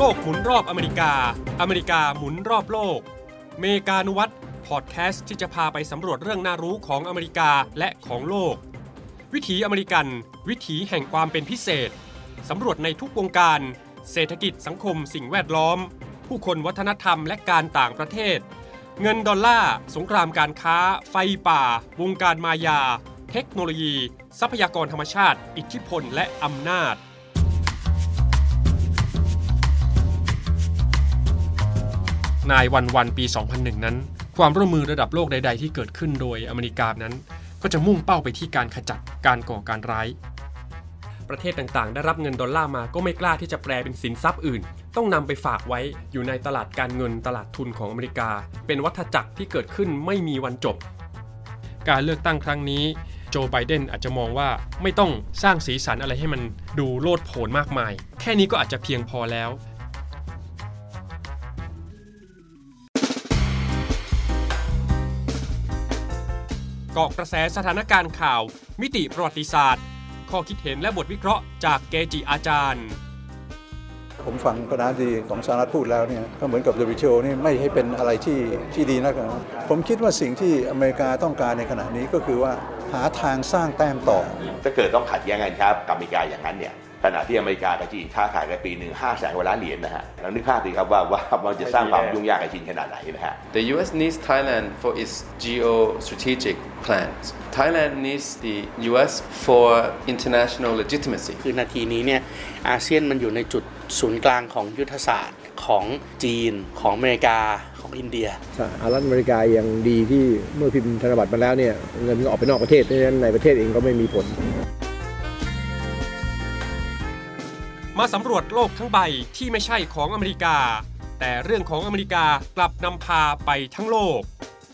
โลกหมุนรอบอเมริกา อเมริกาหมุนรอบโลก เมกานุวัตรพอดแคสต์ที่จะพาไปสำรวจเรื่องน่ารู้ของอเมริกาและของโลก วิถีอเมริกัน วิถีแห่งความเป็นพิเศษ สำรวจในทุกวงการ เศรษฐกิจสังคมสิ่งแวดล้อม ผู้คนวัฒนธรรมและการต่างประเทศ เงินดอลลาร์ สงครามการค้า ไฟป่า วงการมายา เทคโนโลยี ทรัพยากรธรรมชาติ อิทธิพลและอำนาจ นายวันวันปี 2001 นั้น ความร่วมมือระดับโลกใด ๆ ที่เกิดขึ้นโดยอเมริกานั้น ก็จะมุ่งเป้าไปที่การขจัดการก่อการร้าย ประเทศต่างๆ ได้รับเงินดอลลาร์มาก็ไม่กล้าที่จะแปลเป็นสินทรัพย์อื่น ต้องนำไปฝากไว้อยู่ในตลาดการเงินตลาดทุนของอเมริกา เป็นวัฏจักรที่เกิดขึ้นไม่มีวันจบ การเลือกตั้งครั้งนี้โจไบเดนอาจจะมองว่าไม่ต้องสร้างสีสันอะไรให้มันดูโลดโผนมากมาย แค่นี้ก็อาจจะเพียงพอแล้ว กาะกระแสสถานการณ์ข่าว มิติประวัติศาสตร์ ข้อคิดเห็นและบทวิเคราะห์จากเกจิอาจารย์ ผมฟังประธานาธิบดีของสหรัฐพูดแล้วเนี่ยก็เหมือนกับ WHO นี่ไม่ให้เป็นอะไรที่ที่ดีนักนะผมคิดว่าสิ่งที่อเมริกาต้องการในขณะนี้ก็คือว่าหาทางสร้างแต้มต่อ ถ้าเกิดต้องขัดแย้งกันครับกับอเมริกาอย่างนั้นเนี่ย ขณะที่อเมริกากับจีนค้าขายกันปีหนึ่งห้าแสนกว่าล้านเหรียญนะฮะลองนึกภาพดีครับว่าว่ามันจะสร้างความยุ่งยากกับจีนขนาดไหนนะฮะ The US needs Thailand for its geostrategic plans. Thailand needs the US for international legitimacy. คือนาทีนี้เนี่ยอาเซียนมันอยู่ในจุดศูนย์กลางของยุทธศาสตร์ของจีนของอเมริกาของอินเดียสหรัฐอเมริกายังดีที่เมื่อพิมพ์ธนบัตรมาแล้วเนี่ยเงินก็ออกไปนอกประเทศเพราะฉะนั้นในประเทศเองก็ไม่มีผล มาสำรวจโลกทั้งใบที่ไม่ใช่ของอเมริกา แต่เรื่องของอเมริกากลับนำพาไปทั้งโลก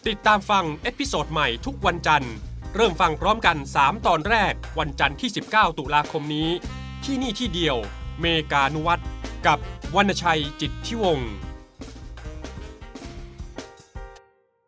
ติดตามฟัง episode ใหม่ทุกวันจันทร์ เริ่มฟังพร้อมกัน 3 ตอนแรกวันจันทร์ที่ 19 ตุลาคมนี้ ที่นี่ที่เดียว เมกานุวัตรกับวรรณชัยจิตทิวงศ์